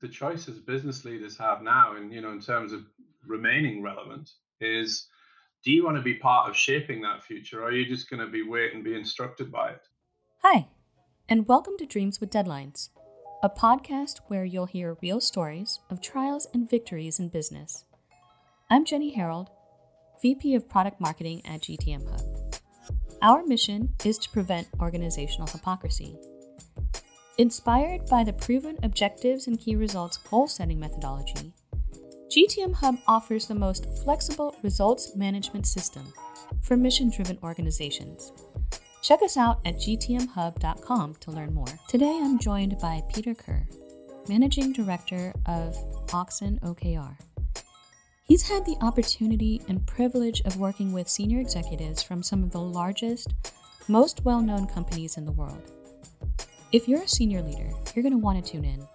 the choices business leaders have now, and you know, in terms of remaining relevant, is do you want to be part of shaping that future, or are you just going to be wait and be instructed by it? Hi, and welcome to Dreams with Deadlines, a podcast where you'll hear real stories of trials and victories in business. I'm Jenny Herald, VP of Product Marketing at GTM Hub. Our mission is to prevent organizational hypocrisy Inspired by the proven objectives and key results goal setting methodology, GTM Hub offers the most flexible results management system for mission driven organizations. Check us out at gtmhub.com to learn more. Today I'm joined by Peter Kerr, Managing Director of Oxen OKR. He's had the opportunity and privilege of working with senior executives from some of the largest, most well known companies in the world. If you're a senior leader, you're going to want to tune in.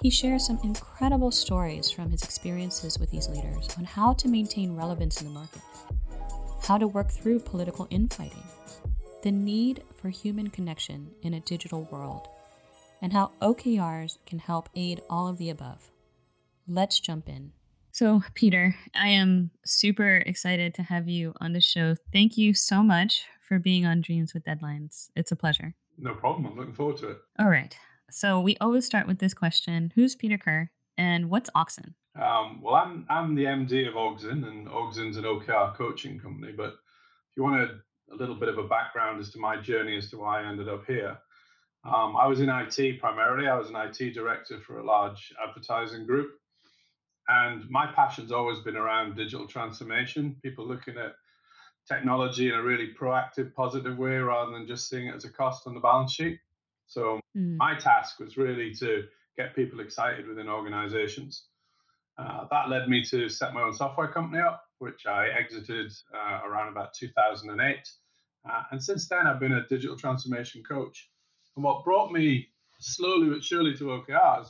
He shares some incredible stories from his experiences with these leaders on how to maintain relevance in the market, how to work through political infighting, the need for human connection in a digital world, and how OKRs can help aid all of the above. Let's jump in. So, Peter, I am super excited to have you on the show. Thank you so much for being on Dreams with Deadlines. It's a pleasure. No problem. I'm looking forward to it. All right. So we always start with this question: Who's Peter Kerr, and what's Oxen? Um, well, I'm I'm the MD of Ogzen, and Ogzen's an OKR coaching company. But if you want a, a little bit of a background as to my journey as to why I ended up here, um, I was in IT primarily. I was an IT director for a large advertising group, and my passion's always been around digital transformation. People looking at technology in a really proactive, positive way rather than just seeing it as a cost on the balance sheet. So mm. my task was really to get people excited within organizations. Uh, that led me to set my own software company up, which I exited uh, around about 2008. Uh, and since then, I've been a digital transformation coach. And what brought me slowly but surely to OKRs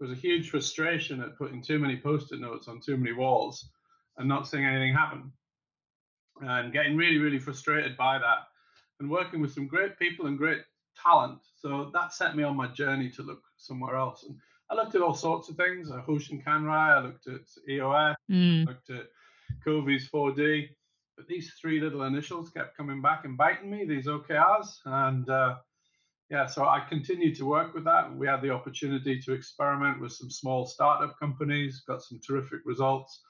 was a huge frustration at putting too many post it notes on too many walls and not seeing anything happen and getting really, really frustrated by that and working with some great people and great talent. So that set me on my journey to look somewhere else. And I looked at all sorts of things. I Hoshin Kanri, I looked at EOS, mm. looked at Covey's 4D. But these three little initials kept coming back and biting me, these OKRs. And uh, yeah, so I continued to work with that. We had the opportunity to experiment with some small startup companies, got some terrific results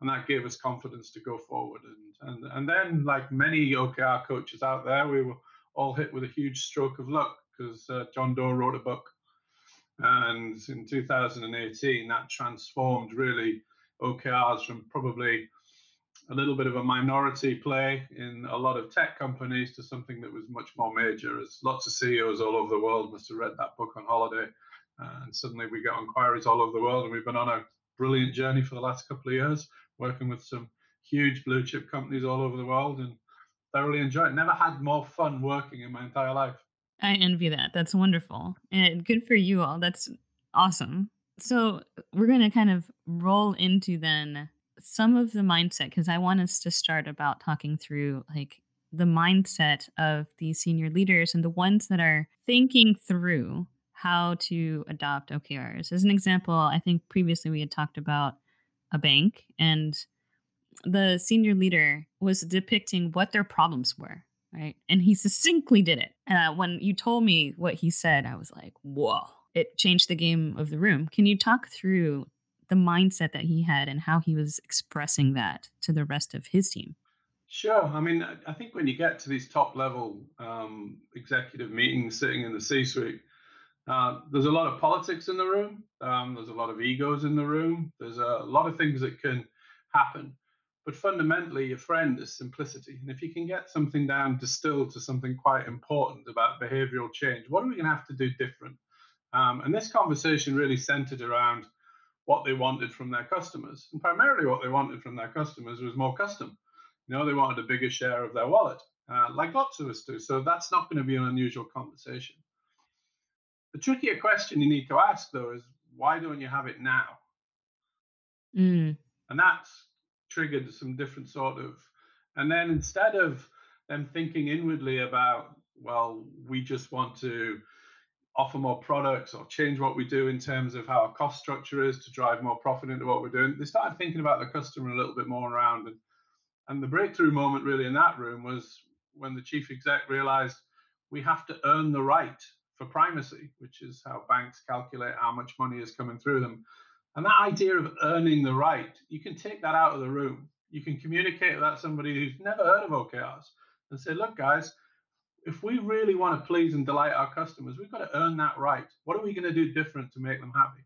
and that gave us confidence to go forward. And and and then, like many OKR coaches out there, we were all hit with a huge stroke of luck because uh, John Doerr wrote a book, and in 2018, that transformed really OKRs from probably a little bit of a minority play in a lot of tech companies to something that was much more major. As lots of CEOs all over the world must have read that book on holiday, and suddenly we get inquiries all over the world, and we've been on a brilliant journey for the last couple of years working with some huge blue chip companies all over the world and thoroughly enjoy it. Never had more fun working in my entire life. I envy that. That's wonderful. And good for you all. That's awesome. So we're going to kind of roll into then some of the mindset because I want us to start about talking through like the mindset of these senior leaders and the ones that are thinking through how to adopt OKRs. As an example, I think previously we had talked about a bank and the senior leader was depicting what their problems were right? And he succinctly did it. Uh, when you told me what he said i was like whoa. It changed the game of the room. Can you talk through the mindset that he had and how he was expressing that to the rest of his team? Sure. I mean, I think when you get to these top level um, executive meetings sitting in the C suite, uh, there's a lot of politics in the room. Um, there's a lot of egos in the room. There's a lot of things that can happen. But fundamentally, your friend is simplicity. And if you can get something down distilled to something quite important about behavioral change, what are we going to have to do different? Um, and this conversation really centered around what they wanted from their customers. And primarily, what they wanted from their customers was more custom. You know, they wanted a bigger share of their wallet, uh, like lots of us do. So that's not going to be an unusual conversation. The trickier question you need to ask, though, is why don't you have it now? Mm. And that's triggered some different sort of. And then instead of them thinking inwardly about, well, we just want to offer more products or change what we do in terms of how our cost structure is to drive more profit into what we're doing. They started thinking about the customer a little bit more around. And, and the breakthrough moment really in that room was when the chief exec realized we have to earn the right for primacy, which is how banks calculate how much money is coming through them. And that idea of earning the right, you can take that out of the room. You can communicate that somebody who's never heard of OKRs and say, look, guys, if we really want to please and delight our customers, we've got to earn that right. What are we going to do different to make them happy?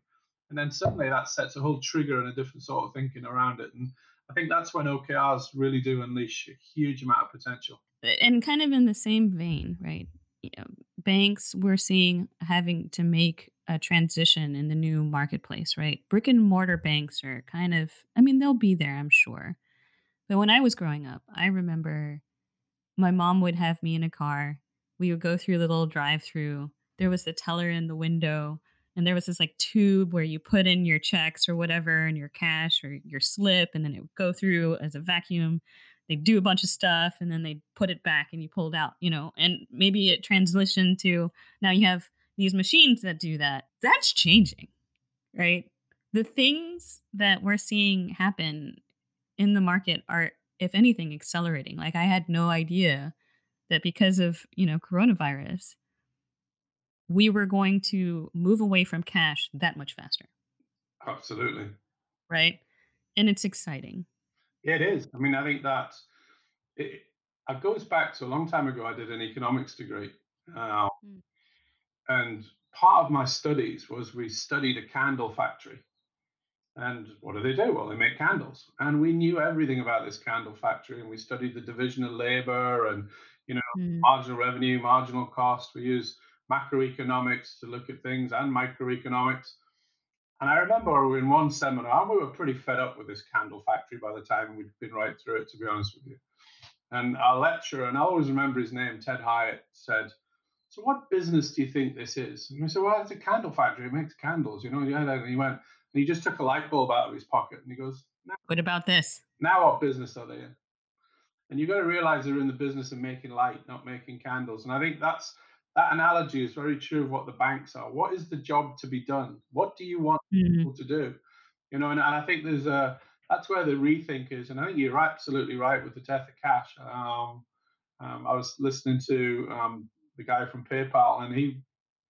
And then suddenly that sets a whole trigger and a different sort of thinking around it. And I think that's when OKRs really do unleash a huge amount of potential. And kind of in the same vein, right? You um, know, banks we're seeing having to make a transition in the new marketplace, right? Brick and mortar banks are kind of, I mean, they'll be there, I'm sure. But when I was growing up, I remember my mom would have me in a car. We would go through the little drive through. There was the teller in the window, and there was this like tube where you put in your checks or whatever and your cash or your slip, and then it would go through as a vacuum. They'd do a bunch of stuff and then they'd put it back and you pull it out, you know, and maybe it transitioned to now you have these machines that do that. That's changing, right? The things that we're seeing happen in the market are if anything, accelerating. Like I had no idea that because of, you know, coronavirus, we were going to move away from cash that much faster. Absolutely. Right. And it's exciting. It is. I mean, I think that it, it goes back to a long time ago. I did an economics degree. Uh, mm. And part of my studies was we studied a candle factory. And what do they do? Well, they make candles. And we knew everything about this candle factory and we studied the division of labor and, you know, mm. marginal revenue, marginal cost. We use macroeconomics to look at things and microeconomics. And I remember we were in one seminar, and we were pretty fed up with this candle factory by the time we'd been right through it, to be honest with you. And our lecturer, and I always remember his name, Ted Hyatt, said, So what business do you think this is? And we said, Well, it's a candle factory. It makes candles, you know. Yeah. And he went, and he just took a light bulb out of his pocket and he goes, What about this? Now, what business are they in? And you've got to realize they're in the business of making light, not making candles. And I think that's that analogy is very true of what the banks are. What is the job to be done? What do you want mm-hmm. people to do? You know, and, and, I think there's a that's where the rethink is. And I think you're absolutely right with the death of cash. Um, um, I was listening to um, the guy from PayPal, and he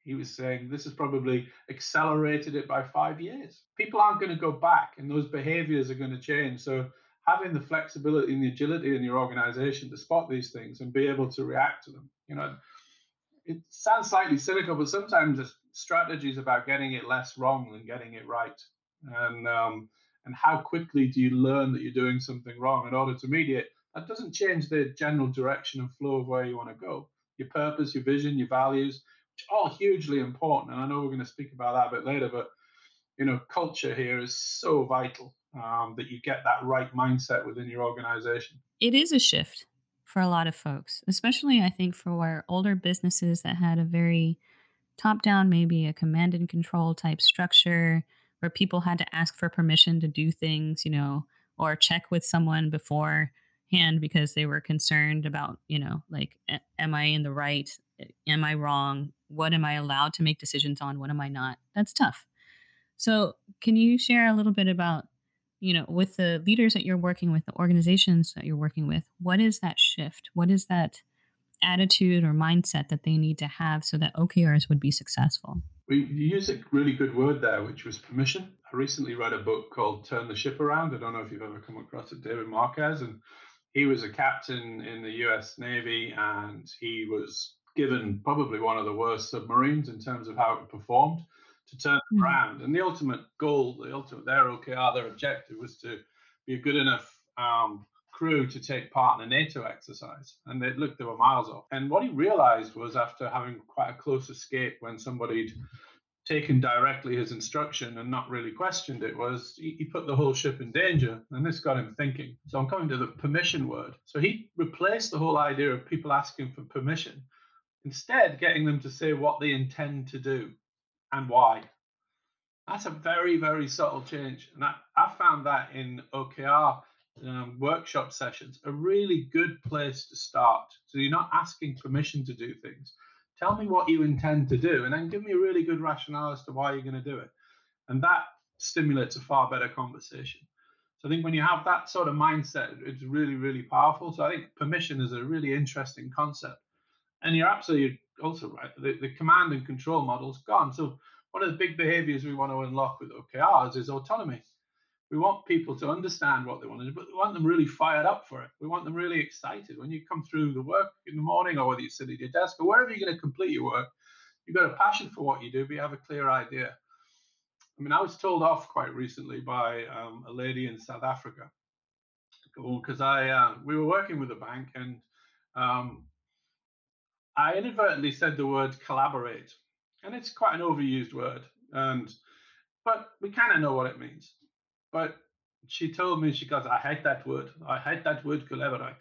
he was saying this has probably accelerated it by five years. People aren't going to go back, and those behaviors are going to change. So having the flexibility and the agility in your organization to spot these things and be able to react to them, you know, it sounds slightly cynical, but sometimes the strategy is about getting it less wrong than getting it right. And um, and how quickly do you learn that you're doing something wrong in order to mediate? That doesn't change the general direction and flow of where you want to go. Your purpose, your vision, your values, all hugely important. And I know we're going to speak about that a bit later, but you know, culture here is so vital um, that you get that right mindset within your organization. It is a shift for a lot of folks, especially I think for older businesses that had a very top down, maybe a command and control type structure where people had to ask for permission to do things, you know, or check with someone beforehand because they were concerned about, you know, like, am I in the right? Am I wrong? what am I allowed to make decisions on? What am I not? That's tough. So, can you share a little bit about, you know, with the leaders that you're working with, the organizations that you're working with, what is that shift? What is that attitude or mindset that they need to have so that OKRs would be successful? We use a really good word there, which was permission. I recently read a book called Turn the Ship Around. I don't know if you've ever come across it, David Marquet. And he was a captain in the US Navy and he was given probably one of the worst submarines in terms of how it performed to turn mm. around. And the ultimate goal, the ultimate their OKR, their objective was to be a good enough um, crew to take part in a NATO exercise. And they looked, they were miles off. And what he realized was after having quite a close escape when somebody'd taken directly his instruction and not really questioned it was he, he, put the whole ship in danger and this got him thinking so i'm coming to the permission word so he replaced the whole idea of people asking for permission Instead, getting them to say what they intend to do and why. That's a very, very subtle change. And I, I found that in OKR um, workshop sessions a really good place to start. So you're not asking permission to do things. Tell me what you intend to do, and then give me a really good rationale as to why you're going to do it. And that stimulates a far better conversation. So I think when you have that sort of mindset, it's really, really powerful. So I think permission is a really interesting concept. And you're absolutely also right. The, the command and control model's gone. So one of the big behaviors we want to unlock with OKRs is autonomy. We want people to understand what they want to do, but we want them really fired up for it. We want them really excited. When you come through the work in the morning or whether you sit at your desk or wherever you're going to complete your work, you've got a passion for what you do, but you have a clear idea. I mean, I was told off quite recently by um, a lady in South Africa because I uh, we were working with a bank and um, I inadvertently said the word collaborate, and it's quite an overused word, and but we kind of know what it means. But she told me she goes, I hate that word. I hate that word collaborate.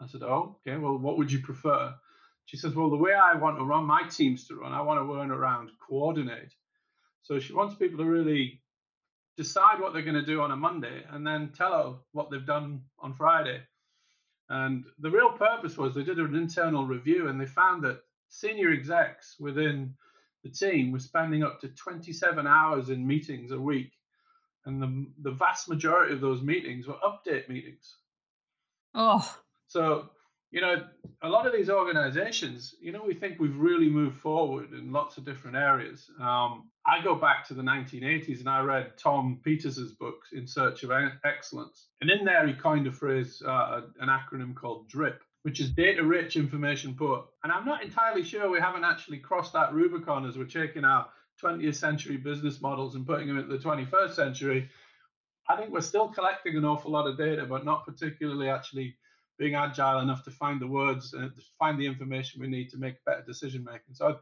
I said, Oh, okay. Well, what would you prefer? She says, Well, the way I want to run my teams to run, I want to run around coordinate. So she wants people to really decide what they're going to do on a Monday and then tell her what they've done on Friday. And the real purpose was they did an internal review and they found that senior execs within the team were spending up to 27 hours in meetings a week. And the, the vast majority of those meetings were update meetings. Oh. So you know, a lot of these organizations, you know, we think we've really moved forward in lots of different areas. Um, I go back to the 1980s and I read Tom Peters's book, In Search of Excellence. And in there, he coined a phrase, uh, an acronym called DRIP, which is data rich, information poor. And I'm not entirely sure we haven't actually crossed that Rubicon as we're taking our 20th century business models and putting them into the 21st century. I think we're still collecting an awful lot of data, but not particularly actually being agile enough to find the words uh, and find the information we need to make better decision making. So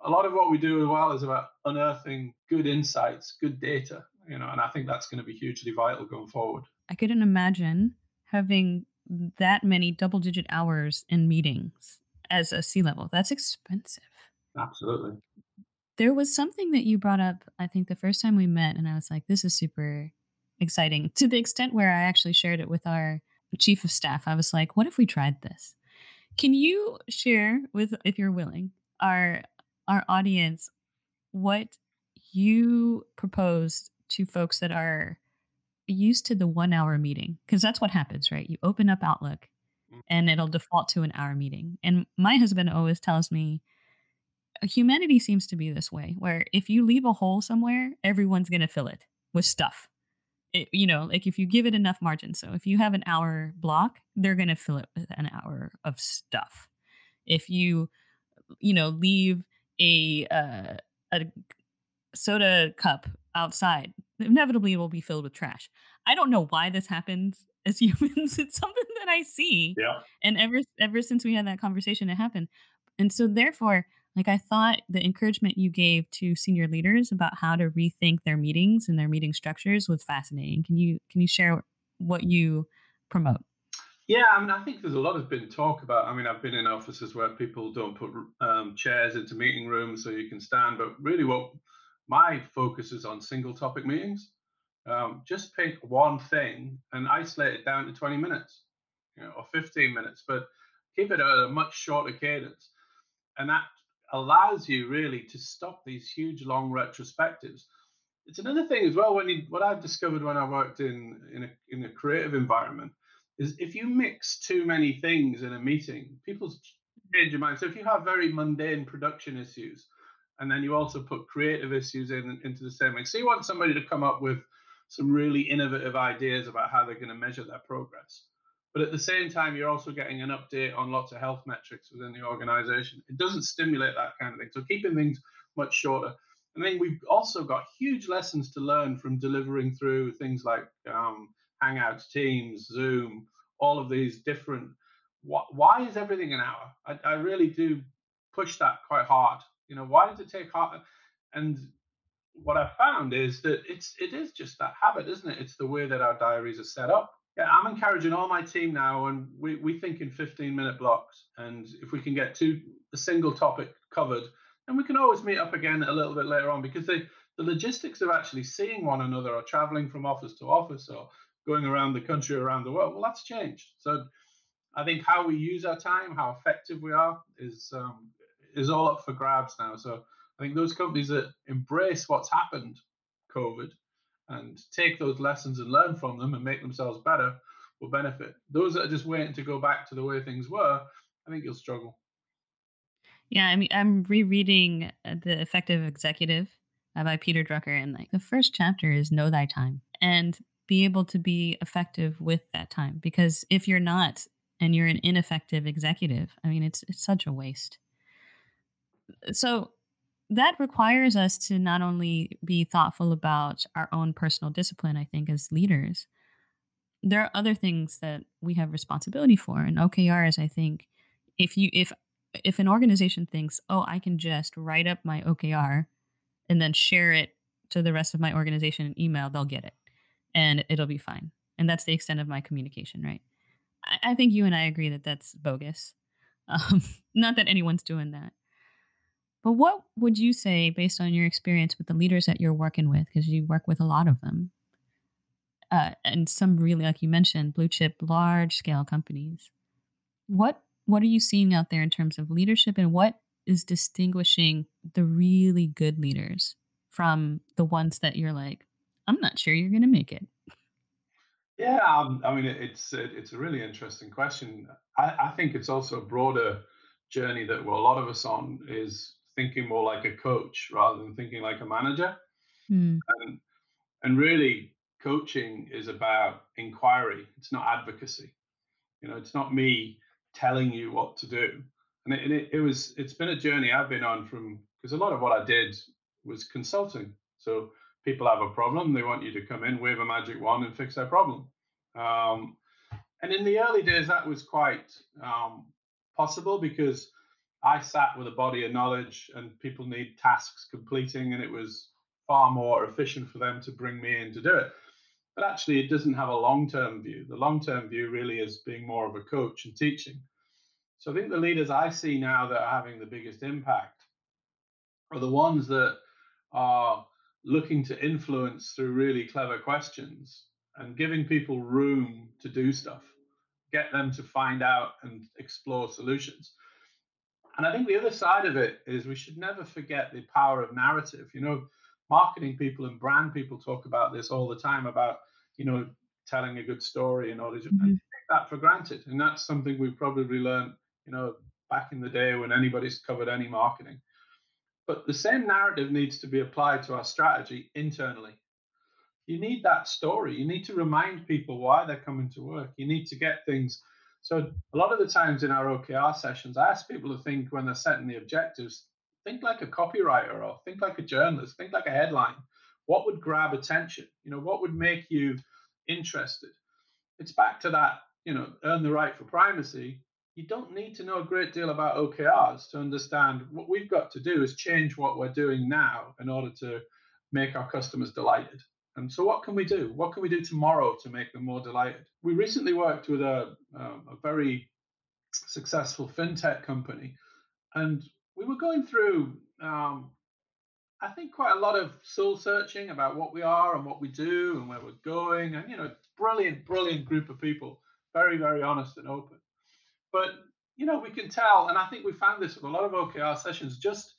a lot of what we do as well is about unearthing good insights, good data, you know, and I think that's going to be hugely vital going forward. I couldn't imagine having that many double digit hours in meetings as a C level. That's expensive. Absolutely. There was something that you brought up, I think, the first time we met, and I was like, this is super exciting to the extent where I actually shared it with our chief of staff, I was like, what if we tried this? Can you share with, if you're willing, our our audience what you proposed to folks that are used to the one hour meeting? Because that's what happens, right? You open up Outlook mm. and it'll default to an hour meeting. And my husband always tells me humanity seems to be this way, where if you leave a hole somewhere, everyone's going to fill it with stuff it, you know, like if you give it enough margin. So if you have an hour block, they're going to fill it with an hour of stuff. If you, you know, leave a uh, a soda cup outside, inevitably it will be filled with trash. I don't know why this happens as humans. It's something that I see. Yeah. And ever ever since we had that conversation, it happened. And so therefore, like I thought the encouragement you gave to senior leaders about how to rethink their meetings and their meeting structures was fascinating. Can you can you share what you promote? Yeah, I mean, I think there's a lot of been talk about. I mean, I've been in offices where people don't put um, chairs into meeting rooms so you can stand, but really, what my focus is on single topic meetings. Um, just pick one thing and isolate it down to 20 minutes, you know, or 15 minutes, but keep it at a much shorter cadence. And that allows you really to stop these huge long retrospectives. It's another thing as well when you, what I've discovered when I worked in in a, in a creative environment is if you mix too many things in a meeting, people change your mind. So if you have very mundane production issues, and then you also put creative issues in into the same mix, so you want somebody to come up with some really innovative ideas about how they're going to measure their progress. But at the same time, you're also getting an update on lots of health metrics within the organization. It doesn't stimulate that kind of thing. So keeping things much shorter. And then we've also got huge lessons to learn from delivering through things like um, Hangouts, Teams, Zoom, all of these different. Why is everything an hour? I, I really do push that quite hard. You know, why does it take hard? And what I found is that it's it is just that habit, isn't it? It's the way that our diaries are set up. Yeah, I'm encouraging all my team now, and we, we think in 15 minute blocks. And if we can get to a single topic covered, then we can always meet up again a little bit later on because the, the logistics of actually seeing one another or traveling from office to office or going around the country, around the world, well, that's changed. So I think how we use our time, how effective we are, is um, is all up for grabs now. So I think those companies that embrace what's happened, COVID, and take those lessons and learn from them and make themselves better will benefit. Those that are just waiting to go back to the way things were, I think you'll struggle. Yeah, I mean, I'm rereading uh, The Effective Executive uh, by Peter Drucker, and like the first chapter is Know Thy Time and be able to be effective with that time. Because if you're not and you're an ineffective executive, I mean, it's it's such a waste. So that requires us to not only be thoughtful about our own personal discipline, I think, as leaders, there are other things that we have responsibility for. And OKRs, I think, if you if if an organization thinks, oh, I can just write up my OKR and then share it to the rest of my organization in email, they'll get it and it'll be fine. And that's the extent of my communication, right? I, I think you and I agree that that's bogus. Um, not that anyone's doing that. But what would you say, based on your experience with the leaders that you're working with, because you work with a lot of them, uh, and some really, like you mentioned, blue chip, large scale companies. What what are you seeing out there in terms of leadership, and what is distinguishing the really good leaders from the ones that you're like, I'm not sure you're going to make it? Yeah, um, I mean, it's it's a really interesting question. I, I think it's also a broader journey that well, a lot of us on is thinking more like a coach rather than thinking like a manager. Mm. And, and really, coaching is about inquiry. It's not advocacy. You know, it's not me telling you what to do. And it, and it, it was, it's been a journey I've been on from, because a lot of what I did was consulting. So people have a problem, they want you to come in, wave a magic wand, and fix their problem. Um, and in the early days, that was quite um, possible because I sat with a body of knowledge and people need tasks completing, and it was far more efficient for them to bring me in to do it. But actually, it doesn't have a long term view. The long term view really is being more of a coach and teaching. So I think the leaders I see now that are having the biggest impact are the ones that are looking to influence through really clever questions and giving people room to do stuff, get them to find out and explore solutions. And I think the other side of it is we should never forget the power of narrative. You know, marketing people and brand people talk about this all the time about, you know, telling a good story and all to mm-hmm. take that for granted. And that's something we probably learned, you know, back in the day when anybody's covered any marketing. But the same narrative needs to be applied to our strategy internally. You need that story. You need to remind people why they're coming to work. You need to get things so a lot of the times in our OKR sessions, I ask people to think when they're setting the objectives, think like a copywriter or think like a journalist, think like a headline. What would grab attention? You know, what would make you interested? It's back to that, you know, earn the right for primacy. You don't need to know a great deal about OKRs to understand what we've got to do is change what we're doing now in order to make our customers delighted. And so, what can we do? What can we do tomorrow to make them more delighted? We recently worked with a, um, a very successful fintech company, and we were going through, um, I think, quite a lot of soul searching about what we are and what we do and where we're going. And, you know, brilliant, brilliant group of people, very, very honest and open. But, you know, we can tell, and I think we found this with a lot of OKR sessions, just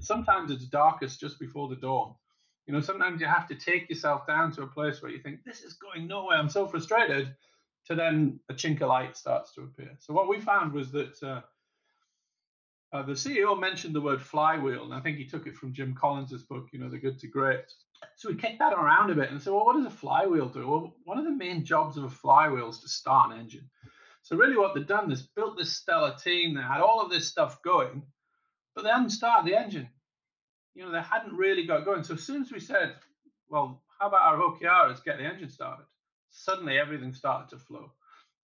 sometimes it's darkest just before the dawn you know, sometimes you have to take yourself down to a place where you think, this is going nowhere, I'm so frustrated, to then a chink of light starts to appear. So what we found was that uh, uh, the CEO mentioned the word flywheel, and I think he took it from Jim Collins's book, you know, The Good to Great. So we kicked that around a bit and said, well, what does a flywheel do? Well, one of the main jobs of a flywheel is to start an engine. So really what they've done is built this stellar team that had all of this stuff going, but they hadn't started the engine you know, they hadn't really got going. So as soon as we said, well, how about our OKRs get the engine started? Suddenly everything started to flow.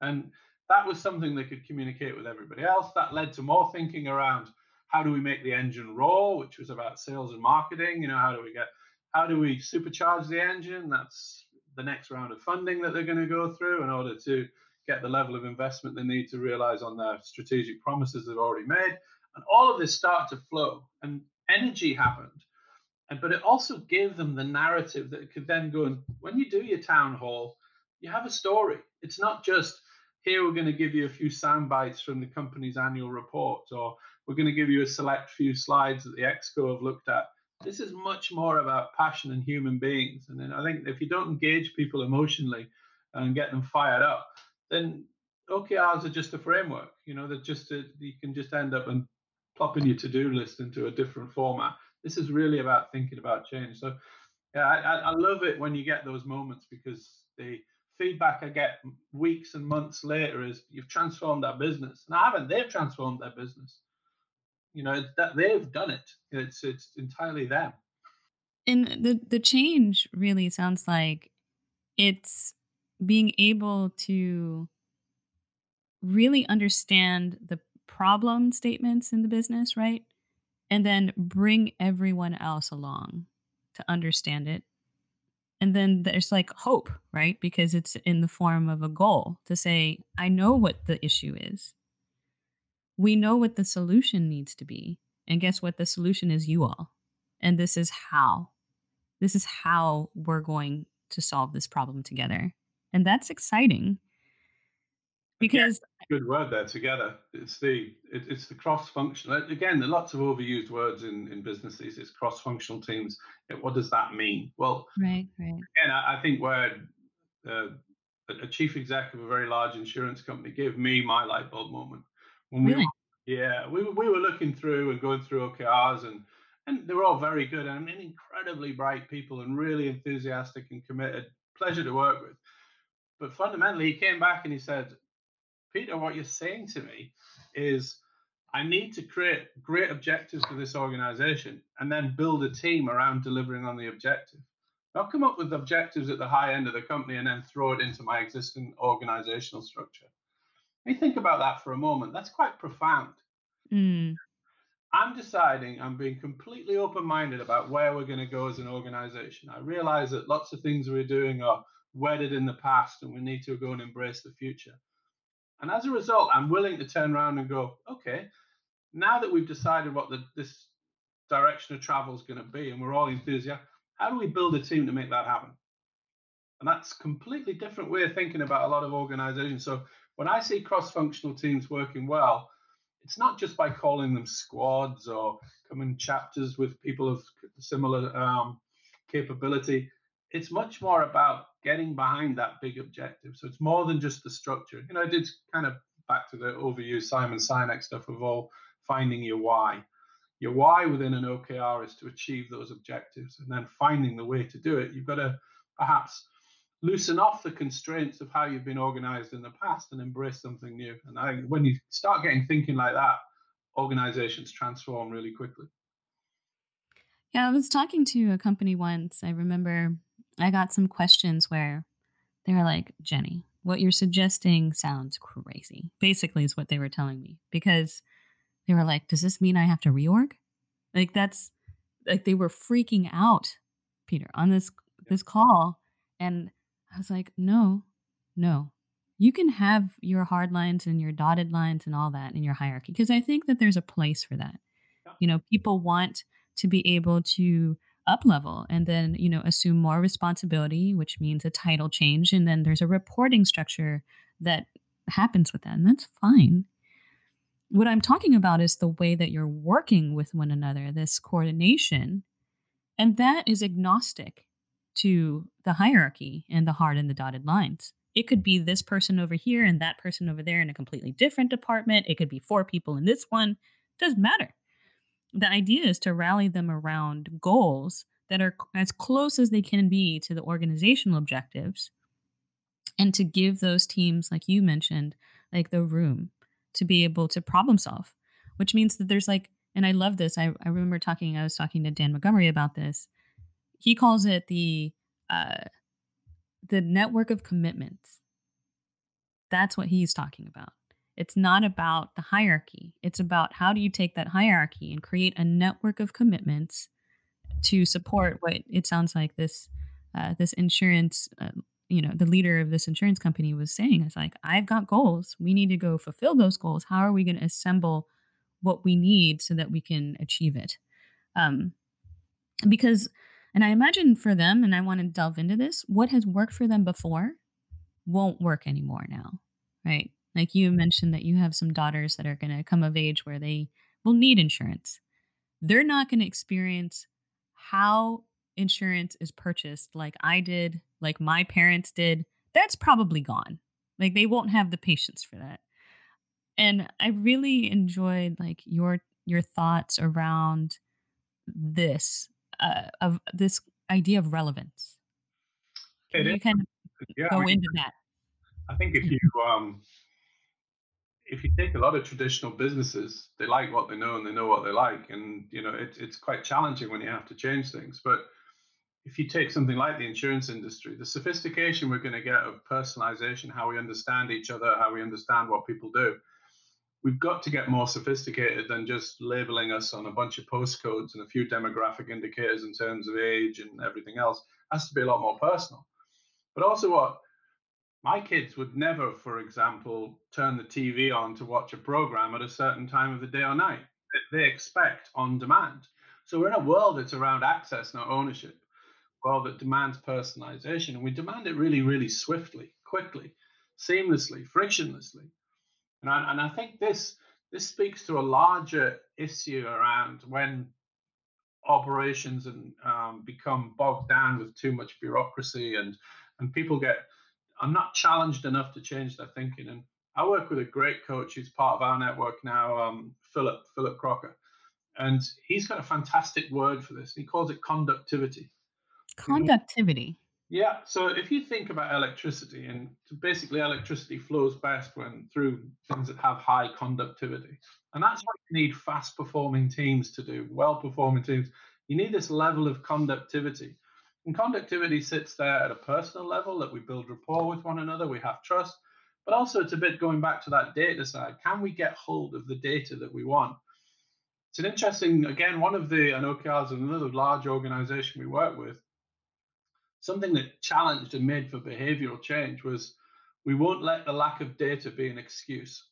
And that was something they could communicate with everybody else. That led to more thinking around how do we make the engine roll, which was about sales and marketing. You know, how do we get, how do we supercharge the engine? That's the next round of funding that they're going to go through in order to get the level of investment they need to realize on their strategic promises they've already made. And all of this started to flow. And energy happened. And, but it also gave them the narrative that could then go and when you do your town hall, you have a story. It's not just here we're going to give you a few sound bites from the company's annual report or we're going to give you a select few slides that the exco have looked at. This is much more about passion and human beings. And then I think if you don't engage people emotionally and get them fired up, then OKRs are just a framework. You know, that just a, you can just end up and plopping your to-do list into a different format. This is really about thinking about change. So, yeah, I, I love it when you get those moments because the feedback I get weeks and months later is you've transformed our business, and I haven't. They've transformed their business. You know, that they've done it. It's it's entirely them. And the the change really sounds like it's being able to really understand the problem statements in the business, right? And then bring everyone else along to understand it. And then there's like hope, right? Because it's in the form of a goal to say, I know what the issue is. We know what the solution needs to be. And guess what? The solution is you all. And this is how. This is how we're going to solve this problem together. And that's exciting because yeah, good word there together. It's the it, it's the cross functional again there are lots of overused words in in businesses. It's cross functional teams what does that mean? Well right right. again i, I think where uh, a chief exec of a very large insurance company gave me my light bulb moment. When really? we yeah we, we were looking through and going through okrs and and they were all very good and incredibly bright people and really enthusiastic and committed. Pleasure to work with. But fundamentally he came back and he said Peter, what you're saying to me is I need to create great objectives for this organization and then build a team around delivering on the objective. I'll come up with objectives at the high end of the company and then throw it into my existing organizational structure. Let me think about that for a moment. That's quite profound. Mm. I'm deciding, I'm being completely open minded about where we're going to go as an organization. I realize that lots of things we're doing are wedded in the past and we need to go and embrace the future. And as a result, I'm willing to turn around and go, okay, now that we've decided what the, this direction of travel is going to be and we're all enthusiastic, how do we build a team to make that happen? And that's completely different way of thinking about a lot of organizations. So when I see cross-functional teams working well, it's not just by calling them squads or coming chapters with people of similar um, capability. It's much more about getting behind that big objective. So it's more than just the structure. You know, I did kind of back to the overused Simon Sinek stuff of all finding your why. Your why within an OKR is to achieve those objectives, and then finding the way to do it. You've got to perhaps loosen off the constraints of how you've been organized in the past and embrace something new. And I, when you start getting thinking like that, organizations transform really quickly. Yeah, I was talking to a company once. I remember I got some questions where they were like, Jenny, what you're suggesting sounds crazy. Basically, is what they were telling me because they were like, does this mean I have to reorg? Like, that's like they were freaking out, Peter, on this this call. And I was like, no, no. You can have your hard lines and your dotted lines and all that in your hierarchy because I think that there's a place for that. You know, people want to be able to up level and then you know assume more responsibility which means a title change and then there's a reporting structure that happens with that and that's fine. What i'm talking about is the way that you're working with one another this coordination and that is agnostic to the hierarchy and the hard and the dotted lines. It could be this person over here and that person over there in a completely different department. It could be four people in this one. Doesn't matter the idea is to rally them around goals that are as close as they can be to the organizational objectives and to give those teams like you mentioned like the room to be able to problem solve which means that there's like and i love this i, I remember talking i was talking to dan montgomery about this. He calls it the uh the network of commitments. That's what he's talking about it's not about the hierarchy. It's about how do you take that hierarchy and create a network of commitments to support what it sounds like this uh, this insurance uh, you know the leader of this insurance company was saying. It's like i've got goals. We need to go fulfill those goals. How are we going to assemble what we need so that we can achieve it? Um, because and i imagine for them and i want to delve into this what has worked for them before won't work anymore now right like you mentioned that you have some daughters that are going to come of age where they will need insurance. They're not going to experience how insurance is purchased like I did, like my parents did. That's probably gone. Like they won't have the patience for that. And I really enjoyed like your your thoughts around this uh, of this idea of relevance. Can you kind of yeah, go I mean, into that? I think if you um, if you take a lot of traditional businesses, they like what they know and they know what they like, and you know it, it's quite challenging when you have to change things. But if you take something like the insurance industry, the sophistication we're going to get of personalization, how we understand each other, how we understand what people do, we've got to get more sophisticated than just labeling us on a bunch of postcodes and a few demographic indicators in terms of age and everything else. It has to be a lot more personal. But also, what my kids would never, for example, turn the TV on to watch a program at a certain time of the day or night. They expect on demand. So we're in a world that's around access, not ownership. World that demands personalization, and we demand it really, really swiftly, quickly, seamlessly, frictionlessly. And I, and I think this this speaks to a larger issue around when operations and um, become bogged down with too much bureaucracy and and people get are not challenged enough to change their thinking. And I work with a great coach who's part of our network now, um, Philip Philip Crocker, and he's got a fantastic word for this. He calls it conductivity. Conductivity. Yeah. So if you think about electricity, and basically electricity flows best when through things that have high conductivity, and that's what you need fast performing teams to do, well performing teams. You need this level of conductivity. And conductivity sits there at a personal level that we build rapport with one another, we have trust, but also it's a bit going back to that data side. Can we get hold of the data that we want? It's an interesting, again, one of the, I know is another large organization we work with, something that challenged and made for behavioral change was we won't let the lack of data be an excuse.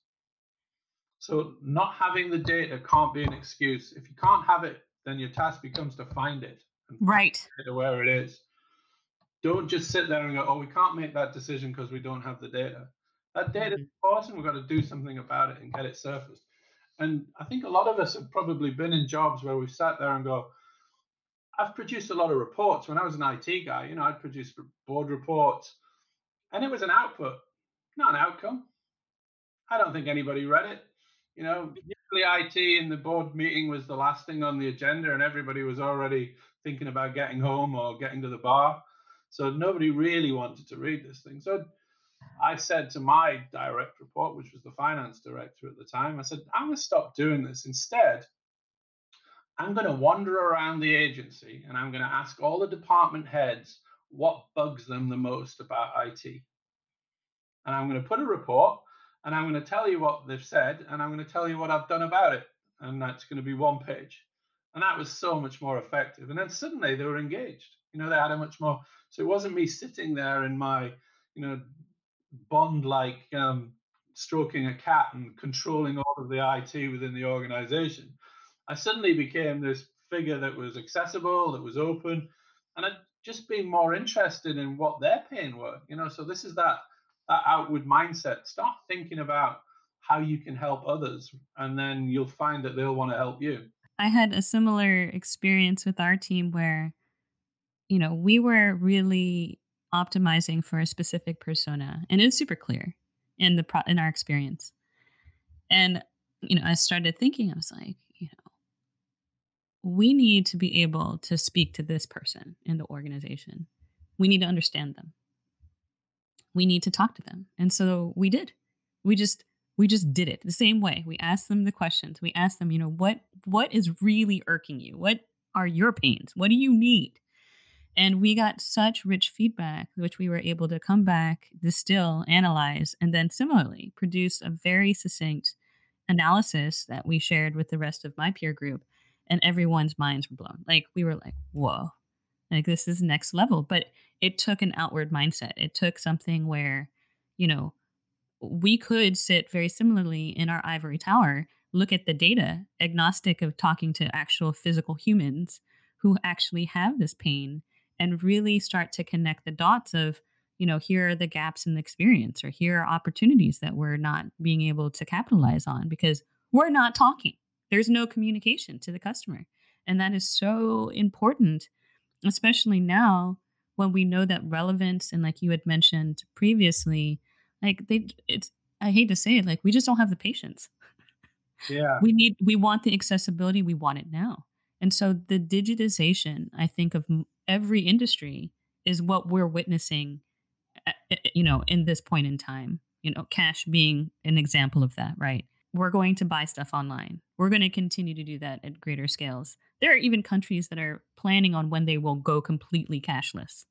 So not having the data can't be an excuse. If you can't have it, then your task becomes to find it. Right. To where it is. Don't just sit there and go, oh, we can't make that decision because we don't have the data. That data is mm-hmm. important. We've got to do something about it and get it surfaced. And I think a lot of us have probably been in jobs where we've sat there and go, I've produced a lot of reports. When I was an IT guy, you know, I'd produce board reports, and it was an output, not an outcome. I don't think anybody read it. You know, usually IT in the board meeting was the last thing on the agenda, and everybody was already thinking about getting home or getting to the bar. So nobody really wanted to read this thing. So I said to my direct report, which was the finance director at the time, I said, I'm going to stop doing this. Instead, I'm going to wander around the agency and I'm going to ask all the department heads what bugs them the most about IT. And I'm going to put a report and I'm going to tell you what they've said and I'm going to tell you what I've done about it. And that's going to be one page. And that was so much more effective. And then suddenly they were engaged. You know, they had a much more. So it wasn't me sitting there in my, you know, bond like um, stroking a cat and controlling all of the IT within the organization. I suddenly became this figure that was accessible, that was open, and I'd just been more interested in what their pain were. You know, so this is that that outward mindset. Start thinking about how you can help others, and then you'll find that they'll want to help you. I had a similar experience with our team where, you know, we were really optimizing for a specific persona, and it's super clear in the pro- in our experience. And you know, I started thinking, I was like, you know, we need to be able to speak to this person in the organization. We need to understand them. We need to talk to them. And so we did. We just we just did it the same way. We asked them the questions. We asked them, you know, what what is really irking you? What are your pains? What do you need? And we got such rich feedback, which we were able to come back, distill, analyze, and then similarly produce a very succinct analysis that we shared with the rest of my peer group and everyone's minds were blown. Like we were like, whoa, like this is next level. But it took an outward mindset. It took something where, you know, we could sit very similarly in our ivory tower, look at the data, agnostic of talking to actual physical humans who actually have this pain, and really start to connect the dots of, you know, here are the gaps in the experience, or here are opportunities that we're not being able to capitalize on because we're not talking There's no communication to the customer. And that is so important, especially now when we know that relevance and like you had mentioned previously, like they it's I hate to say it, like we just don't have the patience. Yeah. We need we want the accessibility, we want it now. And so the digitization, I think of every industry is what we're witnessing you know in this point in time. You know, cash being an example of that, right? We're going to buy stuff online. We're going to continue to do that at greater scales. There are even countries that are planning on when they will go completely cashless.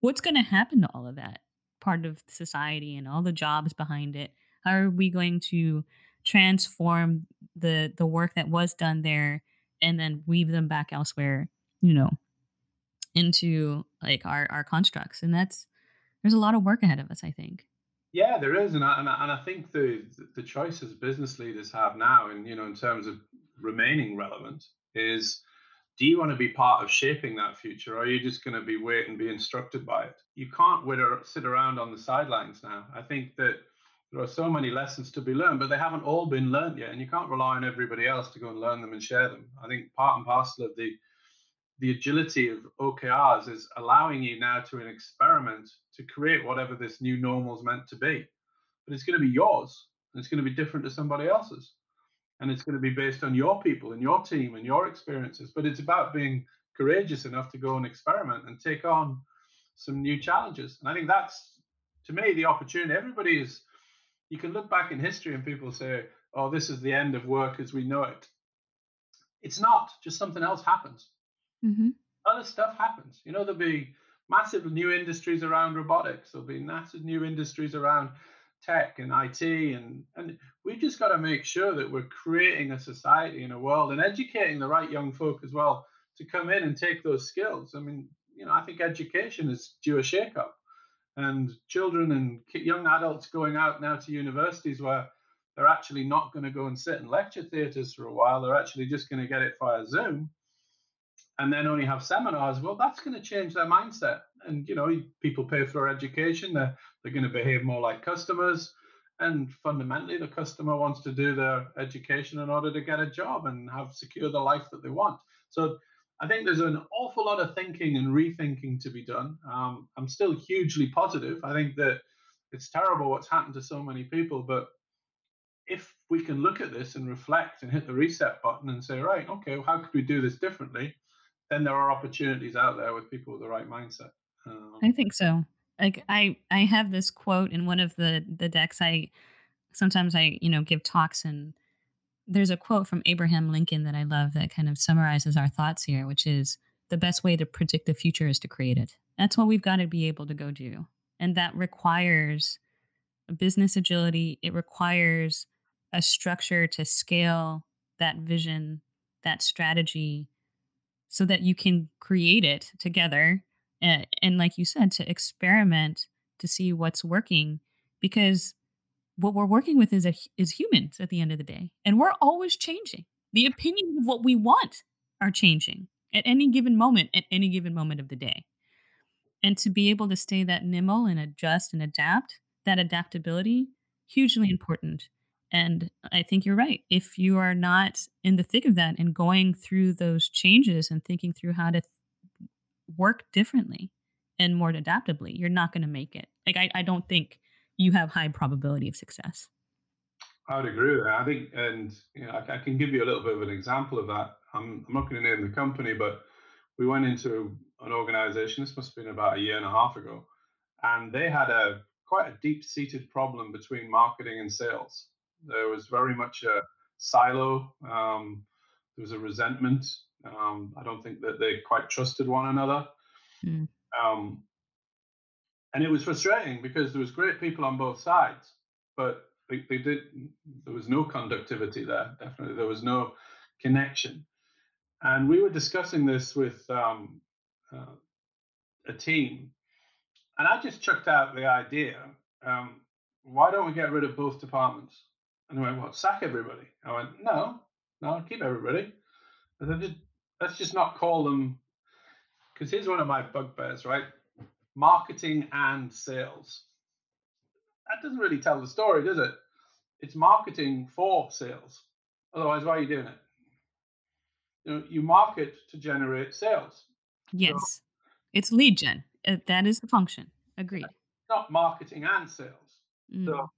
What's going to happen to all of that? Part of society and all the jobs behind it. How are we going to transform the the work that was done there and then weave them back elsewhere, you know, into like our our constructs? And that's there's a lot of work ahead of us, I think. Yeah, there is, and I, and I, and I think the the choices business leaders have now, and you know, in terms of remaining relevant, is do you want to be part of shaping that future, or are you just going to be wait and be instructed by it? You can't sit around on the sidelines now. I think that there are so many lessons to be learned, but they haven't all been learned yet, and you can't rely on everybody else to go and learn them and share them. I think part and parcel of the the agility of OKRs is allowing you now to an experiment to create whatever this new normal is meant to be. But it's going to be yours, and it's going to be different to somebody else's and it's going to be based on your people and your team and your experiences. But it's about being courageous enough to go and experiment and take on some new challenges. And I think that's, to me, the opportunity. Everybody is, you can look back in history and people say, oh, this is the end of work as we know it. It's not, just something else happens. Mm-hmm. Other stuff happens. You know, there'll be massive new industries around robotics, there'll be massive new industries around tech and IT and and we've just got to make sure that we're creating a society and a world and educating the right young folk as well to come in and take those skills. I mean, you know, I think education is due a shake-up, and children and young adults going out now to universities where they're actually not going to go and sit in lecture theatres for a while. They're actually just going to get it via Zoom and then only have seminars, well, that's going to change their mindset. And you know, people pay for education; they're they're going to behave more like customers. And fundamentally, the customer wants to do their education in order to get a job and have secure the life that they want. So I think there's an awful lot of thinking and rethinking to be done. Um, I'm still hugely positive. I think that it's terrible what's happened to so many people, but if we can look at this and reflect and hit the reset button and say, right, okay, well, how could we do this differently? Then there are opportunities out there with people with the right mindset. Um, I think so. Like I, I have this quote in one of the the decks. I sometimes I you know give talks and there's a quote from Abraham Lincoln that I love that kind of summarizes our thoughts here, which is the best way to predict the future is to create it. That's what we've got to be able to go do, and that requires business agility. It requires a structure to scale that vision, that strategy, so that you can create it together and, and like you said to experiment to see what's working because what we're working with is a, is humans at the end of the day and we're always changing. The opinions of what we want are changing at any given moment at any given moment of the day. And to be able to stay that nimble and adjust and adapt that adaptability hugely important and I think you're right. If you are not in the thick of that and going through those changes and thinking through how to th- work differently and more adaptably, you're not going to make it. Like, I, I don't think you have high probability of success. I would agree with that. I think, and you know, I, I can give you a little bit of an example of that. I'm, I'm not going to name the company, but we went into an organization, this must have been about a year and a half ago, and they had a quite a deep seated problem between marketing and sales there was very much a silo. Um, there was a resentment. Um, I don't think that they quite trusted one another. Mm. Um, and it was frustrating because there was great people on both sides, but they, they did. There was no conductivity there. Definitely, there was no connection. And we were discussing this with um, uh, a team, and I just chucked out the idea: um, why don't we get rid of both departments? And they went, what, sack everybody? I went, no, no, keep everybody. Then just, let's just not call them, because here's one of my bugbears, right? Marketing and sales. That doesn't really tell the story, does it? It's marketing for sales. Otherwise, why are you doing it? You know, you market to generate sales. Yes, so, it's lead gen. That is the function. Agreed. Not marketing and sales. Mm. So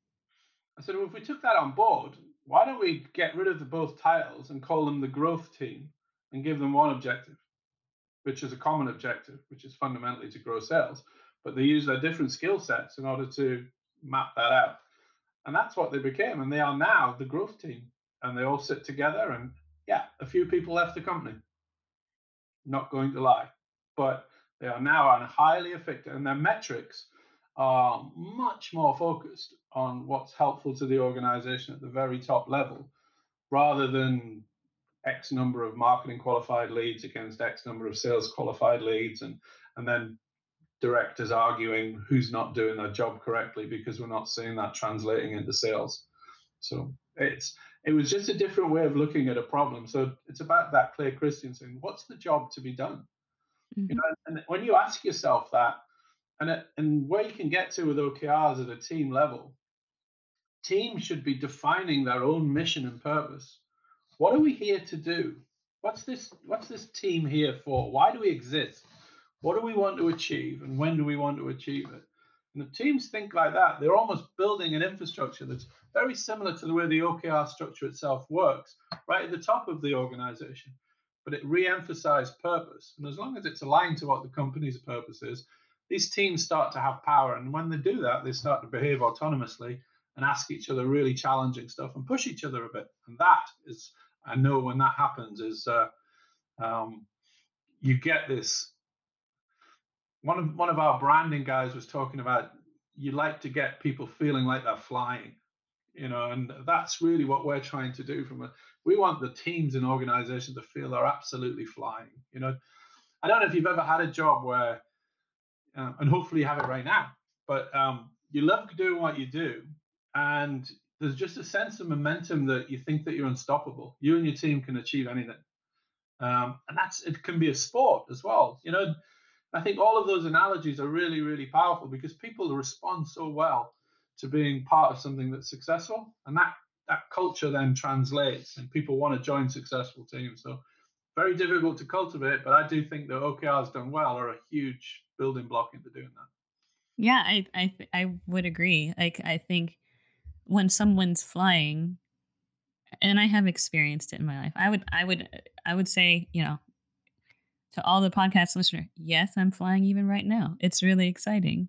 I said, well, if we took that on board, why don't we get rid of the both titles and call them the growth team and give them one objective, which is a common objective, which is fundamentally to grow sales. But they use their different skill sets in order to map that out. And that's what they became. And they are now the growth team. And they all sit together. And yeah, a few people left the company. Not going to lie. But they are now on highly effective, and their metrics are much more focused on what's helpful to the organization at the very top level rather than X number of marketing qualified leads against X number of sales qualified leads and and then directors arguing who's not doing their job correctly because we're not seeing that translating into sales. So it's it was just a different way of looking at a problem. So it's about that Clay Christensen saying, what's the job to be done? Mm-hmm. You know, and when you ask yourself that, and it, and where you can get to with OKRs at a team level, teams should be defining their own mission and purpose. What are we here to do? What's this? What's this team here for? Why do we exist? What do we want to achieve, and when do we want to achieve it? And if teams think like that, they're almost building an infrastructure that's very similar to the way the OKR structure itself works, right at the top of the organization. But it re-emphasized purpose, and as long as it's aligned to what the company's purpose is, these teams start to have power. And when they do that, they start to behave autonomously and ask each other really challenging stuff and push each other a bit. And that is, I know when that happens, is uh, um, you get this. One of one of our branding guys was talking about you like to get people feeling like they're flying, you know, and that's really what we're trying to do. From a, we want the teams and organizations to feel they're absolutely flying. You know, I don't know if you've ever had a job where, uh, and hopefully you have it right now, but um, you love doing what you do, and there's just a sense of momentum that you think that you're unstoppable. You and your team can achieve anything, um, and that's it. Can be a sport as well. You know, I think all of those analogies are really, really powerful because people respond so well to being part of something that's successful, and that that culture then translates, and people want to join successful teams. So very difficult to cultivate, but I do think that OKRs done well are a huge building block into doing that. Yeah, I I I would agree. Like I think when someone's flying and I have experienced it in my life. I would I would I would say, you know, to all the podcast listener, yes, I'm flying even right now. It's really exciting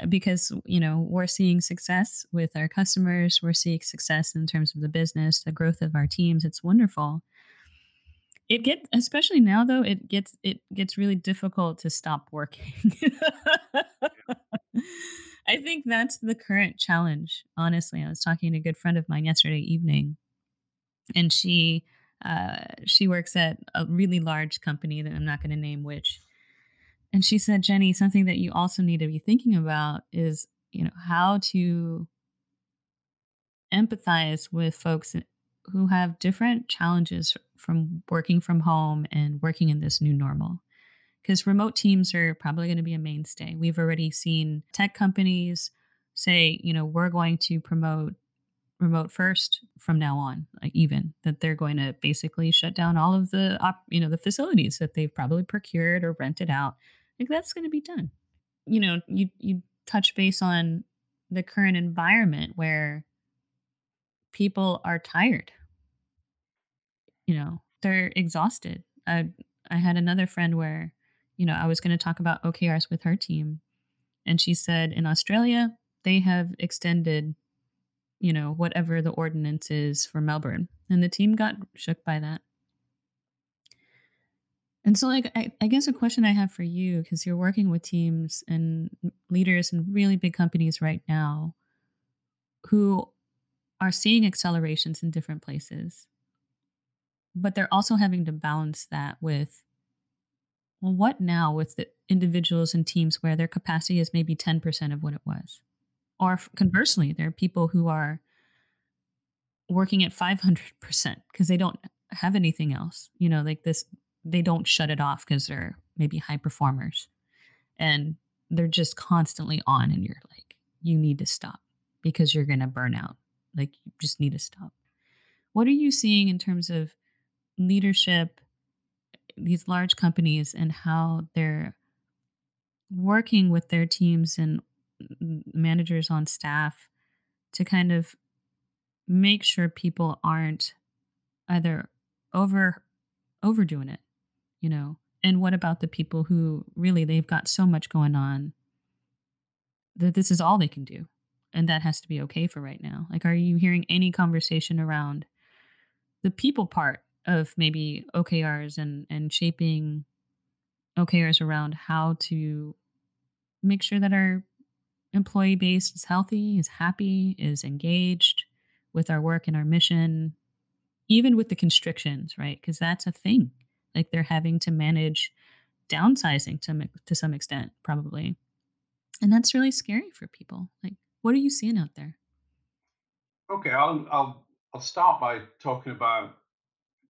uh, because, you know, we're seeing success with our customers, we're seeing success in terms of the business, the growth of our teams. It's wonderful. It gets especially now though, it gets it gets really difficult to stop working. I think that's the current challenge. Honestly, I was talking to a good friend of mine yesterday evening, and she uh, she works at a really large company that I'm not going to name which. And she said, Jenny, something that you also need to be thinking about is, you know, how to empathize with folks who have different challenges from working from home and working in this new normal because remote teams are probably going to be a mainstay. We've already seen tech companies say, you know, we're going to promote remote first from now on, even that they're going to basically shut down all of the, op- you know, the facilities that they've probably procured or rented out. Like that's going to be done. You know, you you touch base on the current environment where people are tired. You know, they're exhausted. I I had another friend where you know, I was going to talk about OKRs with her team. And she said in Australia, they have extended, you know, whatever the ordinance is for Melbourne. And the team got shook by that. And so, like, I, I guess a question I have for you, because you're working with teams and leaders in really big companies right now who are seeing accelerations in different places, but they're also having to balance that with well, what now with the individuals and teams where their capacity is maybe 10% of what it was? Or conversely, there are people who are working at 500% because they don't have anything else. You know, like this, they don't shut it off because they're maybe high performers and they're just constantly on, and you're like, you need to stop because you're going to burn out. Like, you just need to stop. what are you seeing in terms of leadership, these large companies, and how they're working with their teams and managers on staff to kind of make sure people aren't either over overdoing it, you know. And what about the people who really they've got so much going on that this is all they can do and that has to be okay for right now? Like are you hearing any conversation around the people part of maybe OKRs and and shaping OKRs around how to make sure that our employee base is healthy, is happy, is engaged with our work and our mission, even with the constrictions, right? Because that's a thing. Like they're having to manage downsizing to to some extent, probably, and that's really scary for people. Like, what are you seeing out there? Okay, I'll I'll I'll start by talking about